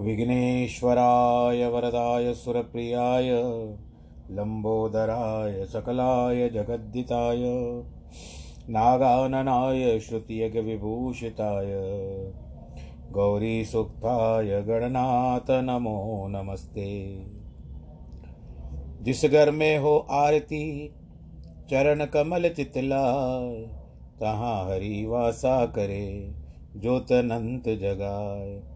विघ्नेश्वराय वरदाय सुरप्रियाय लम्बोदराय सकलाय जगद्दिताय, नागाननाय श्रुतियज्ञविभूषिताय, गौरीसुक्ताय गणनाथ नमो नमस्ते। जिस घर में हो आरती, चरण कमल चितलाय तहाँ हरि वासा करे ज्योत अनंत जगाए।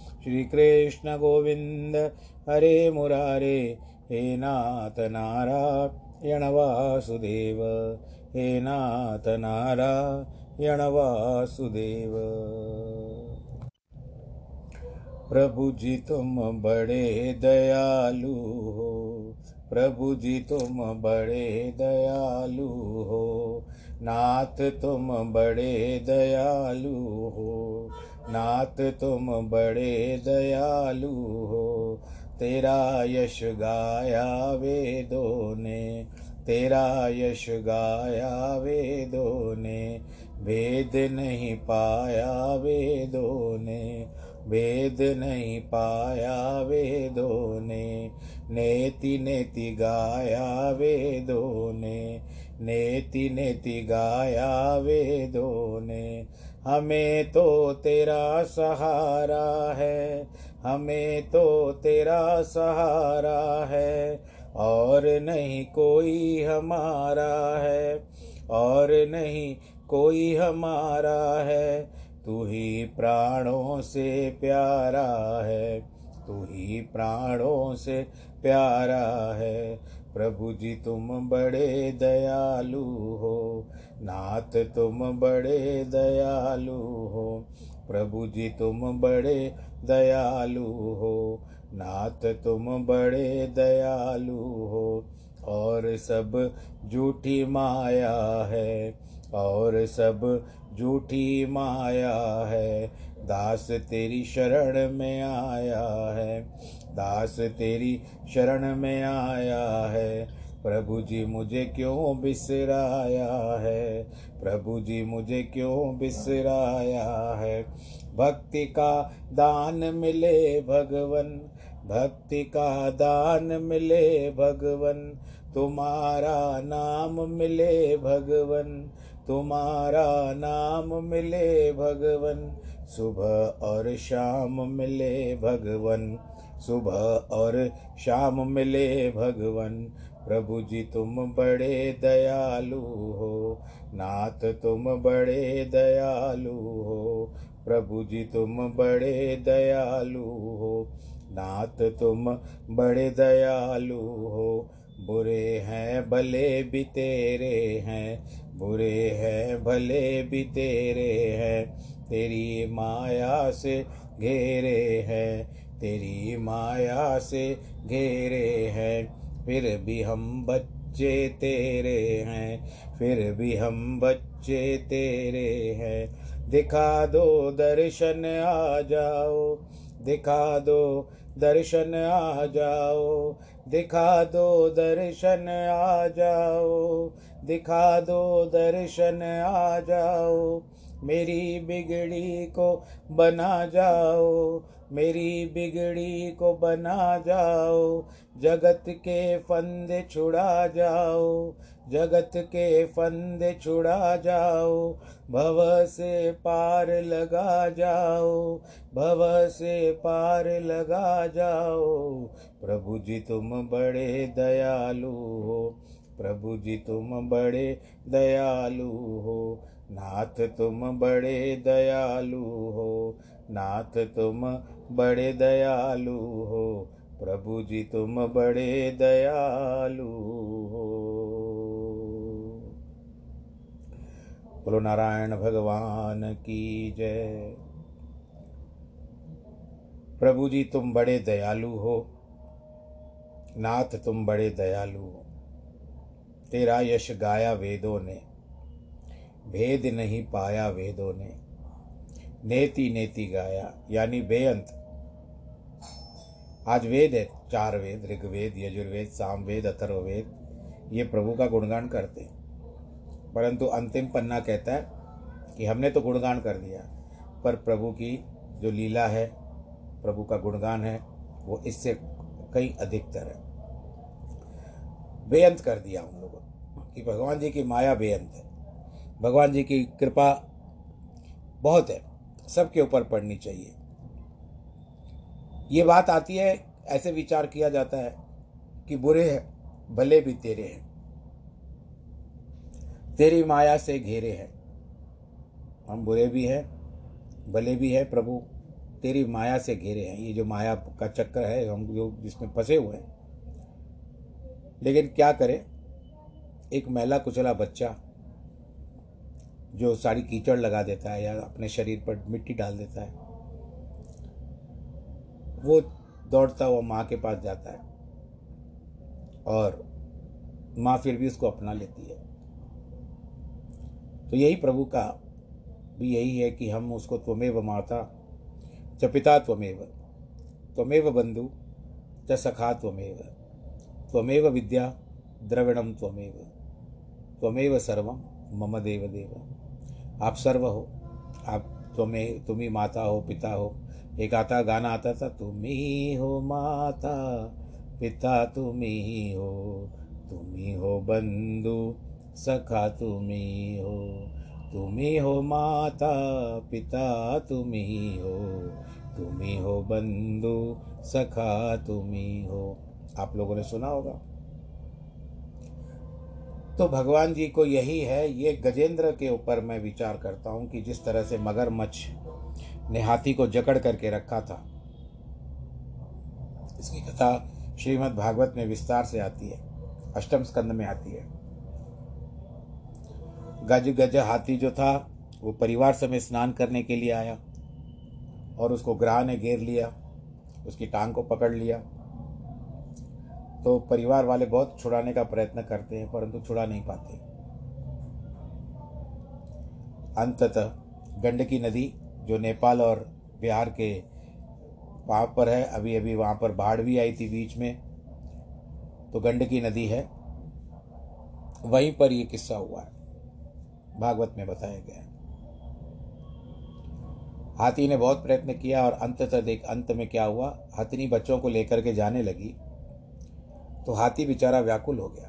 श्रीकृष्ण गोविन्द हरे मुरारे, हे नाथ नारायण वासुदेव हे नाथ नारायण वासुदेव प्रभु जी, तुम बड़े दयालु हो। प्रभु जी, तुम बड़े दयालु हो। नाथ, तुम बड़े दयालु हो। नाथ, तुम बड़े दयालु हो। तेरा यश गाया वेदों ने, तेरा यश गाया वेदों ने। भेद नहीं पाया वेदों ने भेद नहीं पाया वेदों ने। नेति नेति गाया वेदों ने, नेति नेति गाया वेदों ने। हमें तो तेरा सहारा है, हमें तो तेरा सहारा है, और नहीं कोई हमारा है, और नहीं कोई हमारा है, तू ही प्राणों से प्यारा है, तू ही प्राणों से प्यारा है प्रभु जी, तुम बड़े दयालु हो। नाथ, तुम बड़े दयालु हो। प्रभु जी, तुम बड़े दयालु हो। नाथ, तुम बड़े दयालु हो। और सब झूठी माया है। और सब झूठी माया है। दास तेरी शरण में आया है। दास तेरी शरण में आया है। प्रभु जी मुझे क्यों बिसराया है? प्रभु जी मुझे क्यों बिसराया है? भक्ति का दान मिले भगवन, भक्ति का दान मिले भगवन, तुम्हारा नाम मिले भगवन, तुम्हारा नाम मिले भगवन, सुबह और शाम मिले भगवन। सुबह और शाम मिले भगवन। प्रभु जी, तुम बड़े दयालु हो। नाथ, तुम बड़े दयालु हो। प्रभु जी, तुम बड़े दयालु हो। नाथ, तुम बड़े दयालु हो। बुरे हैं, भले भी तेरे हैं। बुरे हैं, भले भी तेरे हैं। तेरी माया से घेरे हैं। तेरी माया से घेरे हैं। फिर भी हम बच्चे तेरे हैं। फिर भी हम बच्चे तेरे हैं। दिखा दो दर्शन आ जाओ। दिखा दो दर्शन आ जाओ। दिखा दो दर्शन आ जाओ। दिखा दो दर्शन आ जाओ। मेरी बिगड़ी को बना जाओ। मेरी बिगड़ी को बना जाओ, जगत के फंदे छुड़ा जाओ, जगत के फंदे छुड़ा जाओ, भव से पार लगा जाओ, भव से पार लगा जाओ। प्रभु जी, तुम बड़े दयालु हो, प्रभु जी, तुम बड़े दयालु हो, नाथ, तुम बड़े दयालु हो नाथ, तुम बड़े दयालु हो। प्रभु जी, तुम बड़े दयालु हो। बोलो, नारायण भगवान की जय। प्रभु जी, तुम बड़े दयालु हो। नाथ, तुम बड़े दयालु हो। तेरा यश गाया वेदों ने, भेद नहीं पाया वेदों ने। नेति नेति गाया, यानी बेअंत। आज वेद है, चार वेद, ऋग्वेद, यजुर्वेद, सामवेद, अथर्ववेद, ये प्रभु का गुणगान करते हैं। परंतु अंतिम पन्ना कहता है कि हमने तो गुणगान कर दिया, पर प्रभु की जो लीला है, प्रभु का गुणगान है, वो इससे कई अधिकतर है। बेअंत कर दिया हम लोगों कि भगवान जी की माया बेअंत है। भगवान जी की कृपा बहुत है। सबके ऊपर पड़नी चाहिए। ये बात आती है, ऐसे विचार किया जाता है कि बुरे हैं, भले भी तेरे हैं। तेरी माया से घेरे हैं। हम बुरे भी हैं, भले भी है, प्रभु, तेरी माया से घेरे हैं। ये जो माया का चक्कर है, हम जो जिसमें फंसे हुए हैं। लेकिन क्या करें? एक मैला कुचला बच्चा जो सारी कीचड़ लगा देता है या अपने शरीर पर मिट्टी डाल देता है, वो दौड़ता हुआ माँ के पास जाता है और माँ फिर भी उसको अपना लेती है। तो यही प्रभु का भी यही है कि हम उसको त्वमेव माता, च पिता त्वमेव त्वमेव बंधु, च सखा त्वमेव त्वमेव विद्या द्रविणम त्वमेव त्वमेव सर्वम मम देव देव आप सर्व हो। आप तुम्हें तुम ही माता हो, पिता हो। एक आता गाना आता था तुम ही हो माता, पिता तुम ही। हो तुम ही हो बंधु, सखा तुम ही। हो तुम ही हो माता, पिता तुम ही। हो तुम ही हो बंधु, सखा तुम ही हो। आप लोगों ने सुना होगा। तो भगवान जी को यही है, ये गजेंद्र के ऊपर मैं विचार करता हूँ कि जिस तरह से मगरमच्छ ने हाथी को जकड़ करके रखा था। इसकी कथा श्रीमद् भागवत में विस्तार से आती है, अष्टम स्कंद में आती है। गज गज हाथी जो था, वो परिवार समेत स्नान करने के लिए आया और उसको ग्राह ने घेर लिया, उसकी टांग को पकड़ लिया। तो परिवार वाले बहुत छुड़ाने का प्रयत्न करते हैं, परंतु छुड़ा नहीं पाते। अंततः गंडकी नदी, जो नेपाल और बिहार के वहाँ पर है अभी अभी वहाँ पर बाढ़ भी आई थी बीच में तो गंडकी नदी है। वहीं पर ये किस्सा हुआ है। भागवत में बताया गया है। हाथी ने बहुत प्रयत्न किया और अंततः देख, अंत में क्या हुआ? हथनी बच्चों को लेकर के जाने लगी। तो हाथी बेचारा व्याकुल हो गया।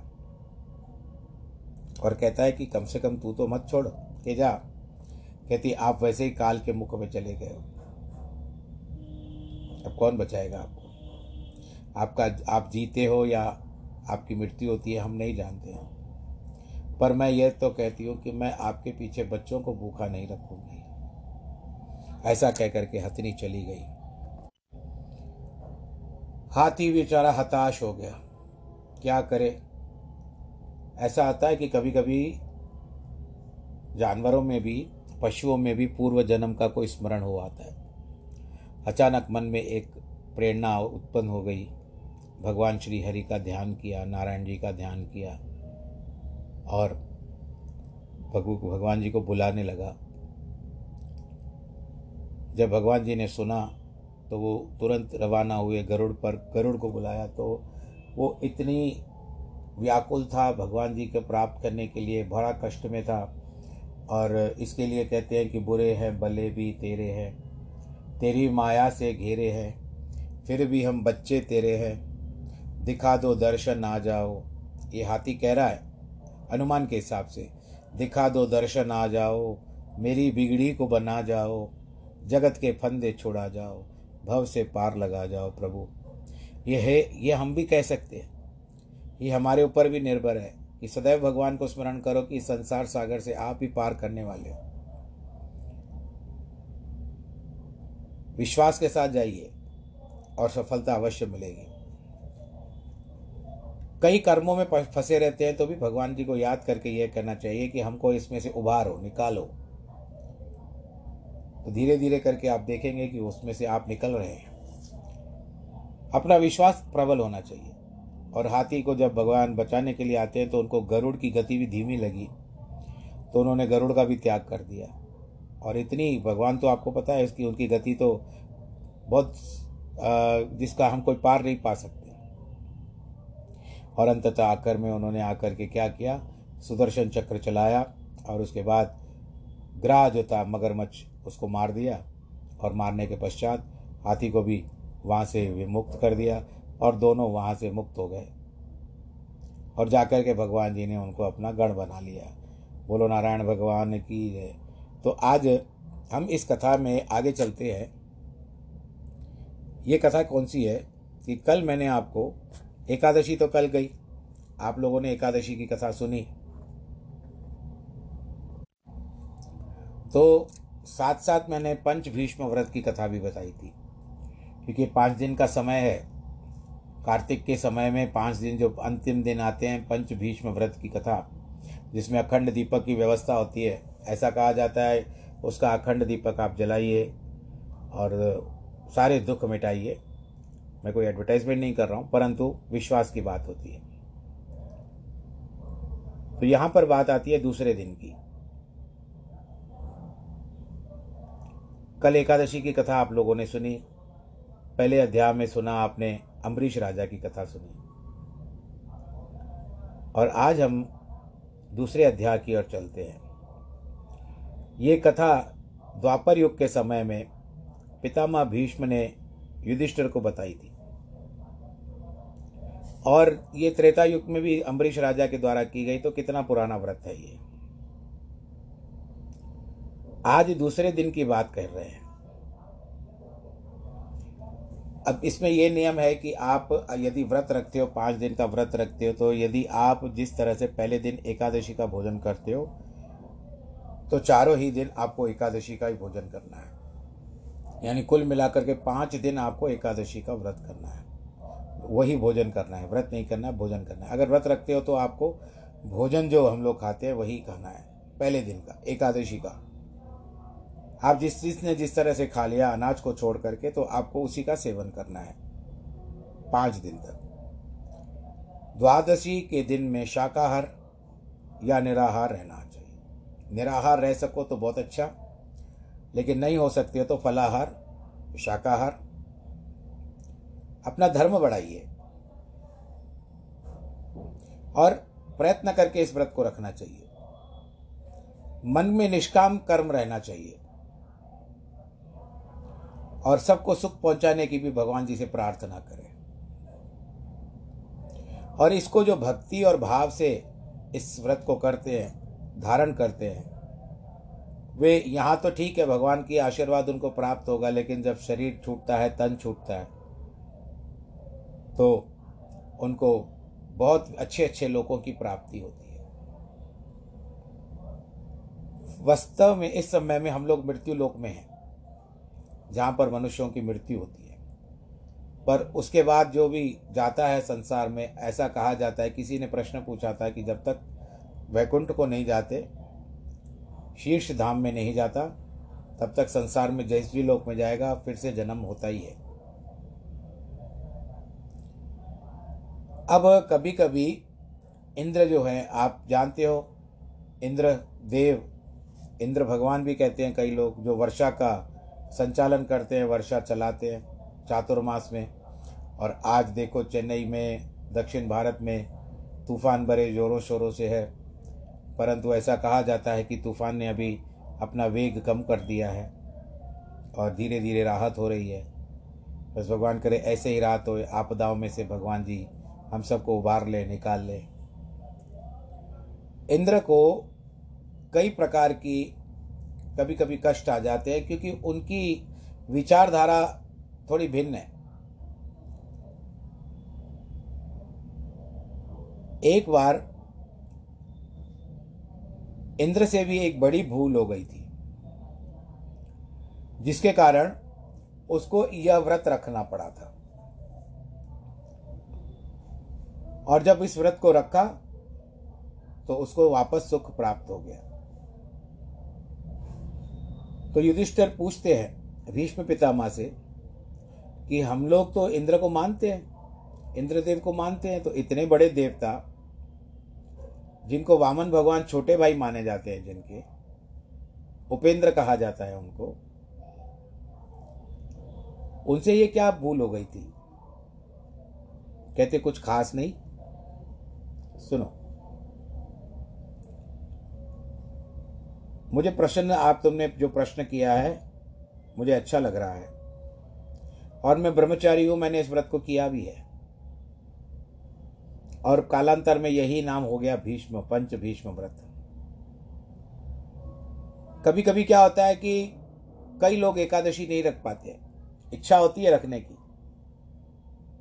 और कहता है कि कम से कम तू तो मत छोड़, के जा। कहती, आप वैसे ही काल के मुख में चले गए हो। अब कौन बचाएगा आपको? आपका, आप जीते हो या आपकी मृत्यु होती है, हम नहीं जानते हैं। पर मैं ये तो कहती हूँ कि मैं आपके पीछे बच्चों को भूखा नहीं रखूँगी। ऐसा कह करके हथनी चली गई। हाथी बेचारा हताश हो गया। क्या करे? ऐसा आता है कि कभी कभी जानवरों में भी, पशुओं में भी पूर्व जन्म का कोई स्मरण हो आता है। अचानक मन में एक प्रेरणा उत्पन्न हो गई। भगवान श्री हरि का ध्यान किया, नारायण जी का ध्यान किया और भगवान जी को बुलाने लगा। जब भगवान जी ने सुना तो वो तुरंत रवाना हुए गरुड़ पर, गरुड़ को बुलाया तो वो इतनी व्याकुल था भगवान जी को प्राप्त करने के लिए, बड़ा कष्ट में था। और इसके लिए कहते हैं कि बुरे हैं, भले भी तेरे हैं। तेरी माया से घेरे हैं, फिर भी हम बच्चे तेरे हैं। दिखा दो दर्शन आ जाओ। ये हाथी कह रहा है, अनुमान के हिसाब से, दिखा दो दर्शन आ जाओ, मेरी बिगड़ी को बना जाओ, जगत के फंदे छोड़ा जाओ, भव से पार लगा जाओ प्रभु। ये है, ये हम भी कह सकते हैं। ये हमारे ऊपर भी निर्भर है। कि सदैव भगवान को स्मरण करो कि संसार सागर से आप ही पार करने वाले हो। विश्वास के साथ जाइए और सफलता अवश्य मिलेगी। कई कर्मों में फंसे रहते हैं तो भी भगवान जी को याद करके यह कहना चाहिए कि हमको इसमें से उभारो, निकालो। तो धीरे धीरे करके आप देखेंगे कि उसमें से आप निकल रहे हैं। अपना विश्वास प्रबल होना चाहिए। और हाथी को जब भगवान बचाने के लिए आते हैं तो उनको गरुड़ की गति भी धीमी लगी तो उन्होंने गरुड़ का भी त्याग कर दिया। और इतनी, भगवान तो आपको पता है, इसकी, उनकी गति तो बहुत जिसका हम कोई पार नहीं पा सकते। और अंततः आकर में उन्होंने आकर के क्या किया? सुदर्शन चक्र चलाया, और उसके बाद ग्राह जो था मगरमच्छ उसको मार दिया, और मारने के पश्चात हाथी को भी वहाँ से विमुक्त कर दिया और दोनों वहाँ से मुक्त हो गए। और जाकर के भगवान जी ने उनको अपना गण बना लिया। बोलो, नारायण भगवान की है तो आज हम इस कथा में आगे चलते हैं। ये कथा कौन सी है कि कल मैंने आपको एकादशी तो कल गई। आप लोगों ने एकादशी की कथा सुनी। तो साथ साथ मैंने पंच भीष्म व्रत की कथा भी बताई थी। क्योंकि पाँच दिन का समय है। कार्तिक के समय में पाँच दिन जो अंतिम दिन आते हैं पंच भीष्म व्रत की कथा, जिसमें अखंड दीपक की व्यवस्था होती है। ऐसा कहा जाता है, उसका अखंड दीपक आप जलाइए और सारे दुख मिटाइए। मैं कोई एडवर्टाइजमेंट नहीं कर रहा हूँ, परंतु विश्वास की बात होती है। तो यहाँ पर बात आती है दूसरे दिन की। कल एकादशी की कथा आप लोगों ने सुनी पहले अध्याय में सुना आपने अम्बरीश राजा की कथा सुनी। और आज हम दूसरे अध्याय की ओर चलते हैं। ये कथा द्वापर युग के समय में पितामह भीष्म ने युधिष्ठिर को बताई थी। और ये त्रेता युग में भी अम्बरीश राजा के द्वारा की गई तो कितना पुराना व्रत है ये। आज दूसरे दिन की बात कर रहे हैं। अब इसमें ये नियम है कि आप यदि व्रत रखते हो, पाँच दिन का व्रत रखते हो तो यदि आप जिस तरह से पहले दिन एकादशी का भोजन करते हो तो चारों ही दिन आपको एकादशी का ही भोजन करना है। यानी कुल मिलाकर के पाँच दिन आपको एकादशी का व्रत करना है। वही भोजन करना है, व्रत नहीं करना है भोजन करना है। अगर व्रत रखते हो तो आपको भोजन जो हम लोग खाते हैं, वही खाना है, पहले दिन का, एकादशी का। आप जिस चीज़ ने जिस तरह से खा लिया अनाज को छोड़ करके तो आपको उसी का सेवन करना है। पाँच दिन तक। द्वादशी के दिन में शाकाहार या निराहार रहना चाहिए। निराहार रह सको तो बहुत अच्छा लेकिन नहीं हो सकते तो फलाहार, शाकाहार। अपना धर्म बढ़ाइए। और प्रयत्न करके इस व्रत को रखना चाहिए। मन में निष्काम कर्म रहना चाहिए। और सबको सुख पहुँचाने की भी भगवान जी से प्रार्थना करें। और इसको जो भक्ति और भाव से इस व्रत को करते हैं, धारण करते हैं, वे यहाँ तो ठीक है, भगवान की आशीर्वाद उनको प्राप्त होगा, लेकिन जब शरीर छूटता है, तन छूटता है तो उनको बहुत अच्छे अच्छे लोगों की प्राप्ति होती है। वास्तव में इस समय में हम लोग मृत्यु लोक में हैं। जहाँ पर मनुष्यों की मृत्यु होती है। पर उसके बाद जो भी जाता है संसार में, ऐसा कहा जाता है, किसी ने प्रश्न पूछा था कि जब तक वैकुंठ को नहीं जाते, शीर्ष धाम में नहीं जाता, तब तक संसार में जिस भी लोक में जाएगा, फिर से जन्म होता ही है। अब कभी कभी इंद्र जो है, आप जानते हो, इंद्र देव, इंद्र भगवान भी कहते हैं कई लोग, जो वर्षा का संचालन करते हैं, वर्षा चलाते हैं, चातुर्मास में। और आज देखो चेन्नई में, दक्षिण भारत में तूफ़ान बड़े ज़ोरों शोरों से है। परंतु ऐसा कहा जाता है कि तूफ़ान ने अभी अपना वेग कम कर दिया है और धीरे धीरे राहत हो रही है। बस भगवान करे, ऐसे ही राहत हो, आपदाओं में से भगवान जी हम सबको उबार ले, निकाल ले। इंद्र को कई प्रकार की कभी कभी कष्ट आ जाते हैं क्योंकि उनकी विचारधारा थोड़ी भिन्न है। एक बार इंद्र से भी एक बड़ी भूल हो गई थी, जिसके कारण उसको यह व्रत रखना पड़ा था। और जब इस व्रत को रखा तो उसको वापस सुख प्राप्त हो गया। तो युधिष्ठिर पूछते हैं भीष्म पितामह से कि हम लोग तो इंद्र को मानते हैं, इंद्रदेव को मानते हैं तो इतने बड़े देवता जिनको वामन भगवान छोटे भाई माने जाते हैं, जिनके उपेंद्र कहा जाता है उनको, उनसे ये क्या भूल हो गई थी? कहते कुछ खास नहीं। सुनो। मुझे प्रश्न, आप तुमने जो प्रश्न किया है, मुझे अच्छा लग रहा है। और मैं ब्रह्मचारी हूँ, मैंने इस व्रत को किया भी है। और कालांतर में यही नाम हो गया भीष्म पंच भीष्म व्रत। कभी कभी क्या होता है कि कई लोग एकादशी नहीं रख पाते इच्छा होती है रखने की।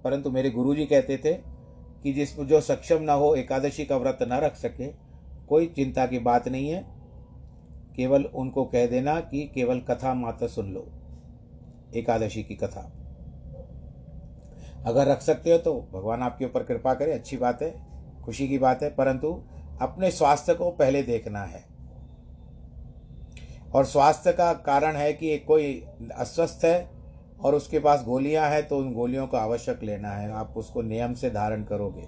परंतु मेरे गुरुजी कहते थे कि जिस जो सक्षम ना हो, एकादशी का व्रत ना रख सके, कोई चिंता की बात नहीं है। केवल उनको कह देना कि केवल कथा मात्र सुन लो। एकादशी की कथा। अगर रख सकते हो तो भगवान आपके ऊपर कृपा करे, अच्छी बात है, खुशी की बात है, परंतु अपने स्वास्थ्य को पहले देखना है। और स्वास्थ्य का कारण है कि एक कोई अस्वस्थ है और उसके पास गोलियाँ हैं तो उन गोलियों को आवश्यक लेना है। आप उसको नियम से धारण करोगे।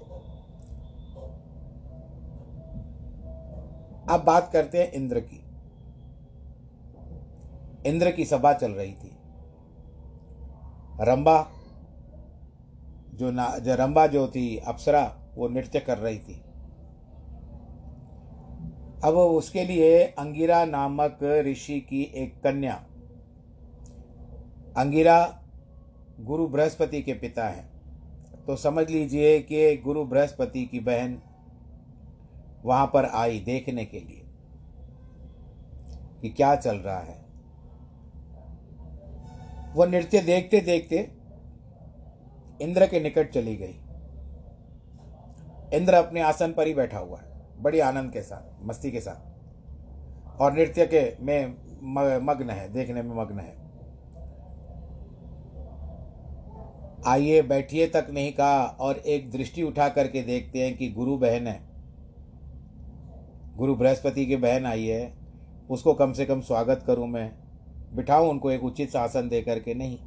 अब बात करते हैं इंद्र की। इंद्र की सभा चल रही थी। रंबा जो ना, जो रंबा जो थी, अप्सरा, वो नृत्य कर रही थी। अब उसके लिए अंगिरा नामक ऋषि की एक कन्या, अंगिरा गुरु बृहस्पति के पिता हैं। तो समझ लीजिए कि गुरु बृहस्पति की बहन वहाँ पर आई देखने के लिए कि क्या चल रहा है। वह नृत्य देखते देखते इंद्र के निकट चली गई। इंद्र अपने आसन पर ही बैठा हुआ है, बड़ी आनंद के साथ, मस्ती के साथ। और नृत्य के में, मग्न है, देखने में मग्न है। आइए, बैठिए तक नहीं कहा, और एक दृष्टि उठा करके देखते हैं कि गुरु बहन है। गुरु बृहस्पति की बहन आई है, उसको कम से कम स्वागत करूँ मैं। बिठाऊं उनको एक उचित आसन दे करके, नहीं।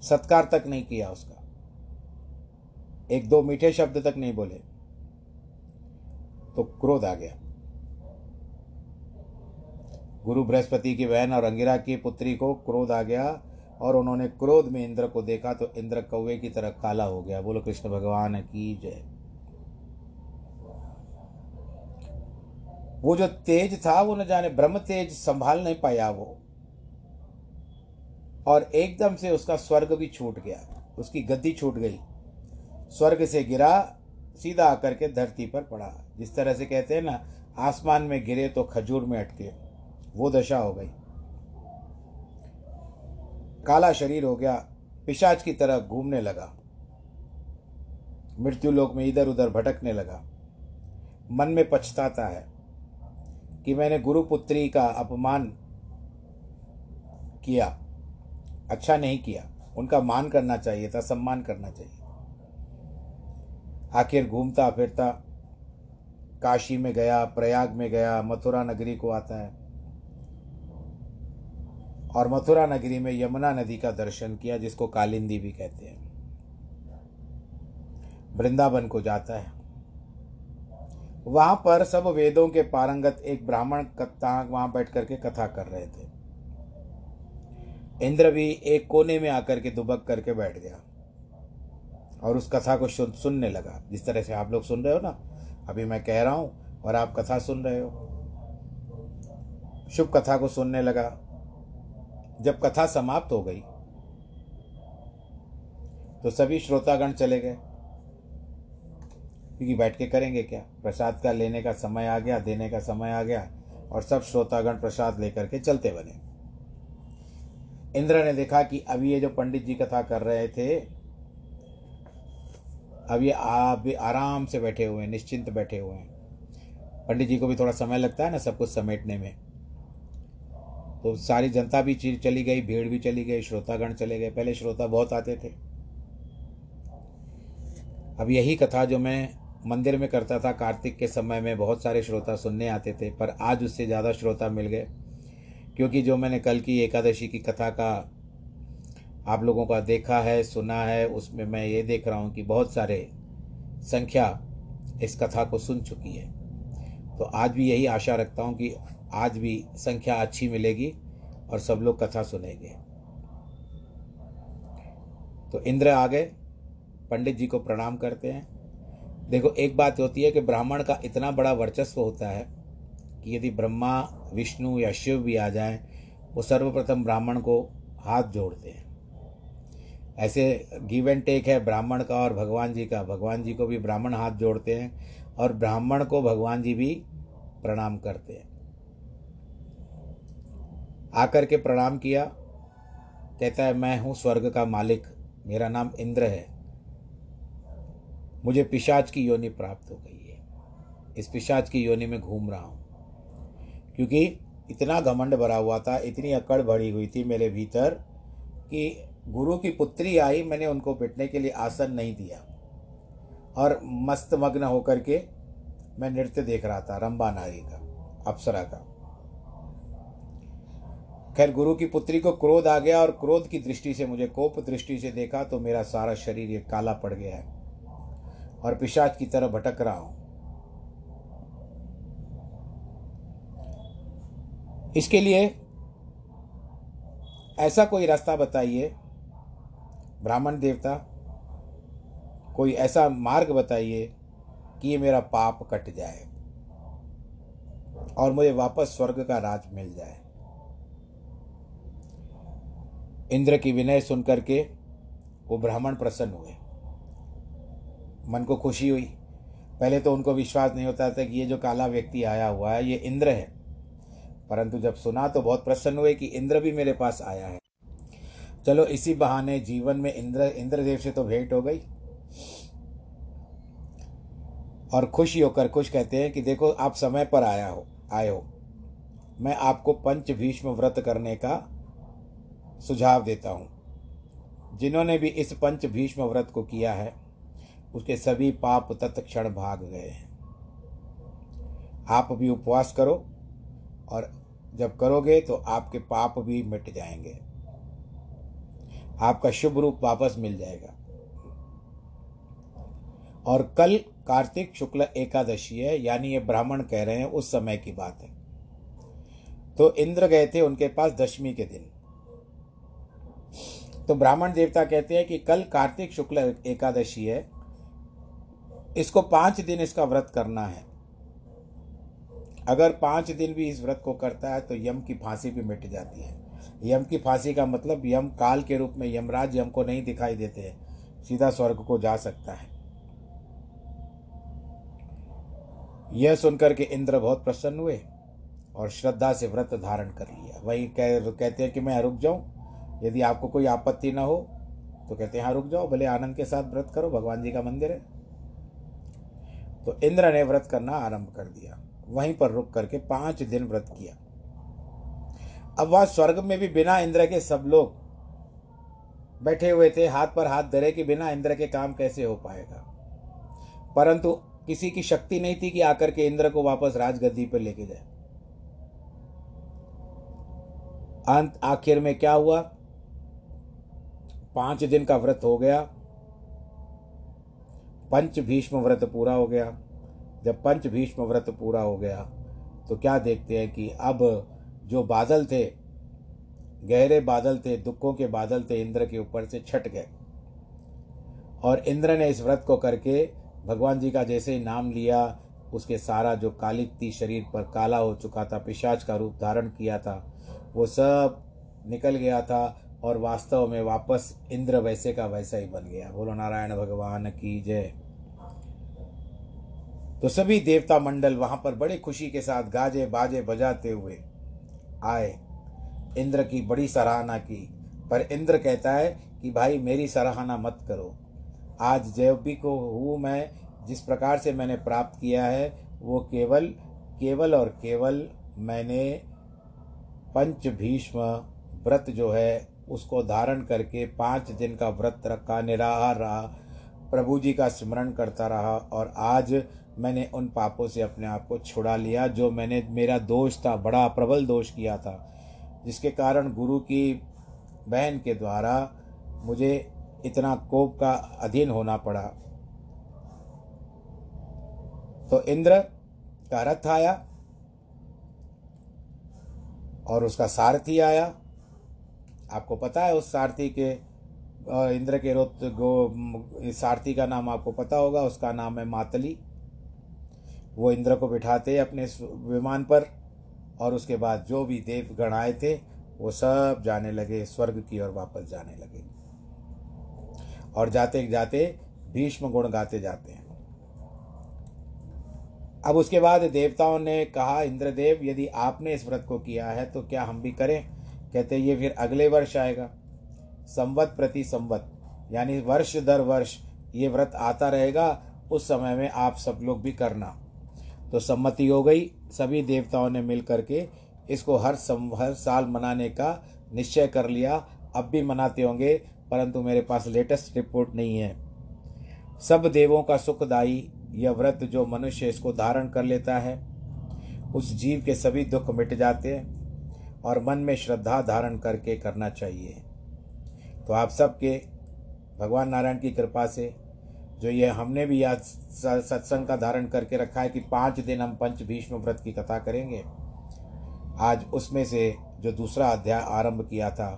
सत्कार तक नहीं किया उसका। एक दो मीठे शब्द तक नहीं बोले। तो क्रोध आ गया। गुरु बृहस्पति की बहन और अंगिरा की पुत्री को क्रोध आ गया और उन्होंने क्रोध में इंद्र को देखा तो इंद्र कौवे की तरह काला हो गया। बोलो, कृष्ण भगवान की जय। वो जो तेज था, वो न जाने ब्रह्म तेज संभाल नहीं पाया वो। और एकदम से उसका स्वर्ग भी छूट गया। उसकी गद्दी छूट गई। स्वर्ग से गिरा, सीधा आकर के धरती पर पड़ा। जिस तरह से कहते हैं ना, आसमान में गिरे तो खजूर में अटके। वो दशा हो गई। काला शरीर हो गया। पिशाच की तरह घूमने लगा। मृत्यु लोक में इधर उधर भटकने लगा। मन में पछताता है कि मैंने गुरुपुत्री का अपमान किया। अच्छा नहीं किया। उनका मान करना चाहिए था, सम्मान करना चाहिए। आखिर घूमता फिरता काशी में गया, प्रयाग में गया, मथुरा नगरी को आता है। और मथुरा नगरी में यमुना नदी का दर्शन किया, जिसको कालिंदी भी कहते हैं। वृंदावन को जाता है। वहाँ पर सब वेदों के पारंगत एक ब्राह्मण कथा वहाँ बैठ करके कथा कर रहे थे। इंद्र भी एक कोने में आकर के दुबक करके बैठ गया और उस कथा को सुनने लगा। जिस तरह से आप लोग सुन रहे हो ना, अभी मैं कह रहा हूँ और आप कथा सुन रहे हो। शुभ कथा को सुनने लगा। जब कथा समाप्त हो गई तो सभी श्रोतागण चले गए। क्योंकि बैठ के करेंगे क्या? प्रसाद का लेने का समय आ गया, देने का समय आ गया और सब श्रोतागण प्रसाद लेकर के चलते बने। इंद्र ने देखा कि अभी ये जो पंडित जी कथा कर रहे थे, अब ये आप भी आराम से बैठे हुए हैं, निश्चिंत बैठे हुए हैं। पंडित जी को भी थोड़ा समय लगता है ना सब कुछ समेटने में। तो सारी जनता भी चली गई, भीड़ भी चली गई, श्रोतागण चले गए। पहले श्रोता बहुत आते थे। अब यही कथा जो मैं मंदिर में करता था, कार्तिक के समय में बहुत सारे श्रोता सुनने आते थे, पर आज उससे ज़्यादा श्रोता मिल गए। क्योंकि जो मैंने कल की एकादशी की कथा का आप लोगों का देखा है, सुना है, उसमें मैं ये देख रहा हूँ कि बहुत सारे संख्या इस कथा को सुन चुकी है। तो आज भी यही आशा रखता हूँ कि आज भी संख्या अच्छी मिलेगी और सब लोग कथा सुनेंगे। तो इंद्र आ गए पंडित जी को प्रणाम करते हैं। देखो, एक बात होती है कि ब्राह्मण का इतना बड़ा वर्चस्व होता है कि यदि ब्रह्मा, विष्णु या शिव भी आ जाएँ, वो सर्वप्रथम ब्राह्मण को हाथ जोड़ते हैं। ऐसे गिव एंड टेक है ब्राह्मण का और भगवान जी का। भगवान जी को भी ब्राह्मण हाथ जोड़ते हैं और ब्राह्मण को भगवान जी भी प्रणाम करते हैं। आकर के प्रणाम किया, कहता है, मैं हूँ स्वर्ग का मालिक, मेरा नाम इंद्र है। मुझे पिशाच की योनि प्राप्त हो गई है। इस पिशाच की योनि में घूम रहा हूँ। क्योंकि इतना घमंड भरा हुआ था, इतनी अकड़ भरी हुई थी मेरे भीतर कि गुरु की पुत्री आई, मैंने उनको पिटने के लिए आसन नहीं दिया। और मस्त मग्न होकर के मैं नृत्य देख रहा था रंबा नारी का, अप्सरा का। खैर, गुरु की पुत्री को क्रोध आ गया और क्रोध की दृष्टि से, मुझे कोप दृष्टि से देखा तो मेरा सारा शरीर ये काला पड़ गया है और पिशाच की तरह भटक रहा हूँ। इसके लिए ऐसा कोई रास्ता बताइए, ब्राह्मण देवता, कोई ऐसा मार्ग बताइए कि ये मेरा पाप कट जाए और मुझे वापस स्वर्ग का राज मिल जाए। इंद्र की विनय सुनकर के वो ब्राह्मण प्रसन्न हुए। मन को खुशी हुई। पहले तो उनको विश्वास नहीं होता था कि ये जो काला व्यक्ति आया हुआ है, ये इंद्र है। परंतु जब सुना तो बहुत प्रसन्न हुए कि इंद्र भी मेरे पास आया है। चलो, इसी बहाने जीवन में इंद्र, इंद्रदेव से तो भेंट हो गई। और खुशी होकर, खुश कहते हैं कि देखो, आप समय पर आया हो, आए हो। मैं आपको पंच भीष्म व्रत करने का सुझाव देता हूँ। जिन्होंने भी इस पंच भीष्म व्रत को किया है, उसके सभी पाप तत्क्षण भाग गए हैं। आप भी उपवास करो और जब करोगे तो आपके पाप भी मिट जाएँगे। आपका शुभ रूप वापस मिल जाएगा। और कल कार्तिक शुक्ल एकादशी है, यानी ये ब्राह्मण कह रहे हैं, उस समय की बात है। तो इंद्र गए थे उनके पास दशमी के दिन। तो ब्राह्मण देवता कहते हैं कि कल कार्तिक शुक्ल एकादशी है, इसको पाँच दिन इसका व्रत करना है। अगर पाँच दिन भी इस व्रत को करता है तो यम की फांसी भी मिट जाती है। यम की फांसी का मतलब यम काल के रूप में यमराज यम को नहीं दिखाई देते हैं। सीधा स्वर्ग को जा सकता है। यह सुनकर के इंद्र बहुत प्रसन्न हुए और श्रद्धा से व्रत धारण कर लिया। वही कह, कहते हैं कि मैं रुक जाऊँ, यदि आपको कोई आपत्ति ना हो तो कहते हैं हाँ रुक जाओ, भले आनंद के साथ व्रत करो, भगवान जी का मंदिर है। तो इंद्र ने व्रत करना आरंभ कर दिया। वहीं पर रुक करके पाँच दिन व्रत किया। अब वह स्वर्ग में भी बिना इंद्र के सब लोग बैठे हुए थे, हाथ पर हाथ धरे कि बिना इंद्र के काम कैसे हो पाएगा। परंतु किसी की शक्ति नहीं थी कि आकर के इंद्र को वापस राजगद्दी पर लेके जाए। अंत आखिर में क्या हुआ? पाँच दिन का व्रत हो गया। पंच भीष्म व्रत पूरा हो गया। जब पंच भीष्म व्रत पूरा हो गया तो क्या देखते हैं कि अब जो बादल थे, गहरे बादल थे, दुखों के बादल थे, इंद्र के ऊपर से छट गए। और इंद्र ने इस व्रत को करके भगवान जी का जैसे ही नाम लिया, उसके सारा जो कालिक थी शरीर पर काला हो चुका था, पिशाच का रूप धारण किया था, वो सब निकल गया था और वास्तव में वापस इंद्र वैसे का वैसा ही बन गया। बोलो नारायण भगवान की जय। तो सभी देवता मंडल वहाँ पर बड़ी खुशी के साथ गाजे बाजे बजाते हुए आए। इंद्र की बड़ी सराहना की, पर इंद्र कहता है कि भाई मेरी सराहना मत करो। आज जयबी को हूँ मैं, जिस प्रकार से मैंने प्राप्त किया है, वो केवल केवल और केवल मैंने पंच भीष्म व्रत जो है, उसको धारण करके पाँच दिन का व्रत रखा, निराहार रहा, प्रभु जी का स्मरण करता रहा और आज मैंने उन पापों से अपने आप को छुड़ा लिया, जो मैंने, मेरा दोष था, बड़ा प्रबल दोष किया था, जिसके कारण गुरु की बहन के द्वारा मुझे इतना कोप का अधीन होना पड़ा। तो इंद्र का रथ आया और उसका सारथी आया। आपको पता है उस सारथी के इंद्र के रोत, गो, सारथी का नाम आपको पता होगा, उसका नाम है मातली। वो इंद्र को बिठाते अपने विमान पर, और उसके बाद जो भी देव गण आए थे, वो सब जाने लगे, स्वर्ग की ओर वापस जाने लगे। और जाते जाते भीष्म गुण गाते जाते हैं। अब उसके बाद देवताओं ने कहा, इंद्रदेव, यदि आपने इस व्रत को किया है तो क्या हम भी करें? कहते, ये फिर अगले वर्ष आएगा। संवत प्रति संवत, यानी वर्ष दर वर्ष ये व्रत आता रहेगा, उस समय में आप सब लोग भी करना। तो सम्मति हो गई। सभी देवताओं ने मिल करके इसको हर सम, हर साल मनाने का निश्चय कर लिया। अब भी मनाते होंगे, परंतु मेरे पास लेटेस्ट रिपोर्ट नहीं है। सब देवों का सुखदायी यह व्रत जो मनुष्य इसको धारण कर लेता है, उस जीव के सभी दुख मिट जाते हैं और मन में श्रद्धा धारण करके करना चाहिए। तो आप सबके, भगवान नारायण की कृपा से जो ये हमने भी याद सत्संग का धारण करके रखा है कि पाँच दिन हम पंच भीष्म व्रत की कथा करेंगे। आज उसमें से जो दूसरा अध्याय आरंभ किया था,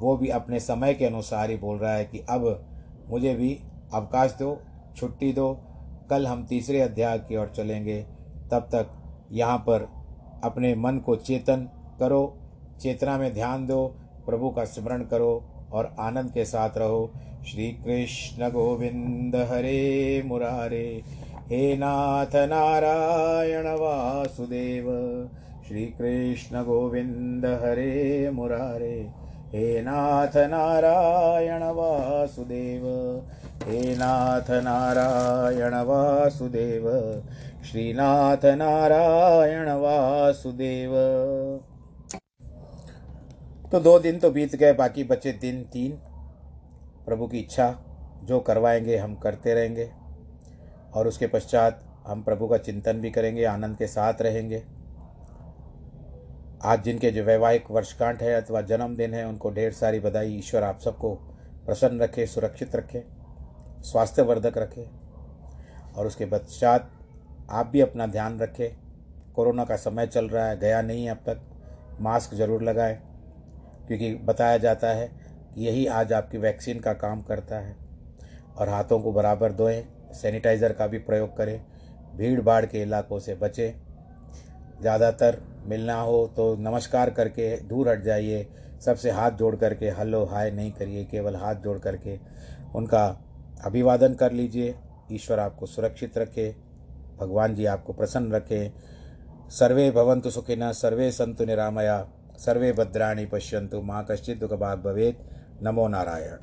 वो भी अपने समय के अनुसार ही बोल रहा है कि अब मुझे भी अवकाश दो, छुट्टी दो, कल हम तीसरे अध्याय की ओर चलेंगे। तब तक यहाँ पर अपने मन को चेतन करो, चेतना में ध्यान दो, प्रभु का स्मरण करो और आनंद के साथ रहो। श्री कृष्ण गोविंद हरे मुरारे। हे नाथ नारायण वासुदेव। श्री कृष्ण गोविंद हरे मुरारे। हे नाथ नारायण वासुदेव। हे नाथ नारायण वासुदेव। श्रीनाथ नारायण वासुदेव। तो दो दिन तो बीत गए, बाकी बचे दिन तीन। प्रभु की इच्छा, जो करवाएँगे, हम करते रहेंगे। और उसके पश्चात हम प्रभु का चिंतन भी करेंगे, आनंद के साथ रहेंगे। आज जिनके जो वैवाहिक वर्षगांठ है अथवा जन्मदिन है, उनको ढेर सारी बधाई ईश्वर आप सबको प्रसन्न रखे, सुरक्षित रखे, स्वास्थ्यवर्धक रखे। और उसके पश्चात आप भी अपना ध्यान रखें। कोरोना का समय चल रहा है, गया नहीं अब तक। मास्क ज़रूर लगाएँ। क्योंकि बताया जाता है कि यही आज आपकी वैक्सीन का काम करता है। और हाथों को बराबर धोएँ, सैनिटाइज़र का भी प्रयोग करें भीड़ भाड़ के इलाकों से बचें। ज़्यादातर मिलना हो तो नमस्कार करके दूर हट जाइए, सबसे हाथ जोड़ करके हलो, हाय नहीं करिए, केवल हाथ जोड़ करके उनका अभिवादन कर लीजिए। ईश्वर आपको सुरक्षित रखे, भगवान जी आपको प्रसन्न रखें। सर्वे भवन्तु सुखिनः सर्वे सन्तु निरामया। सर्वे भद्राणि पश्यन्तु माँ कश्चित् दुःखभाग् भवेत्। नमो नारायण।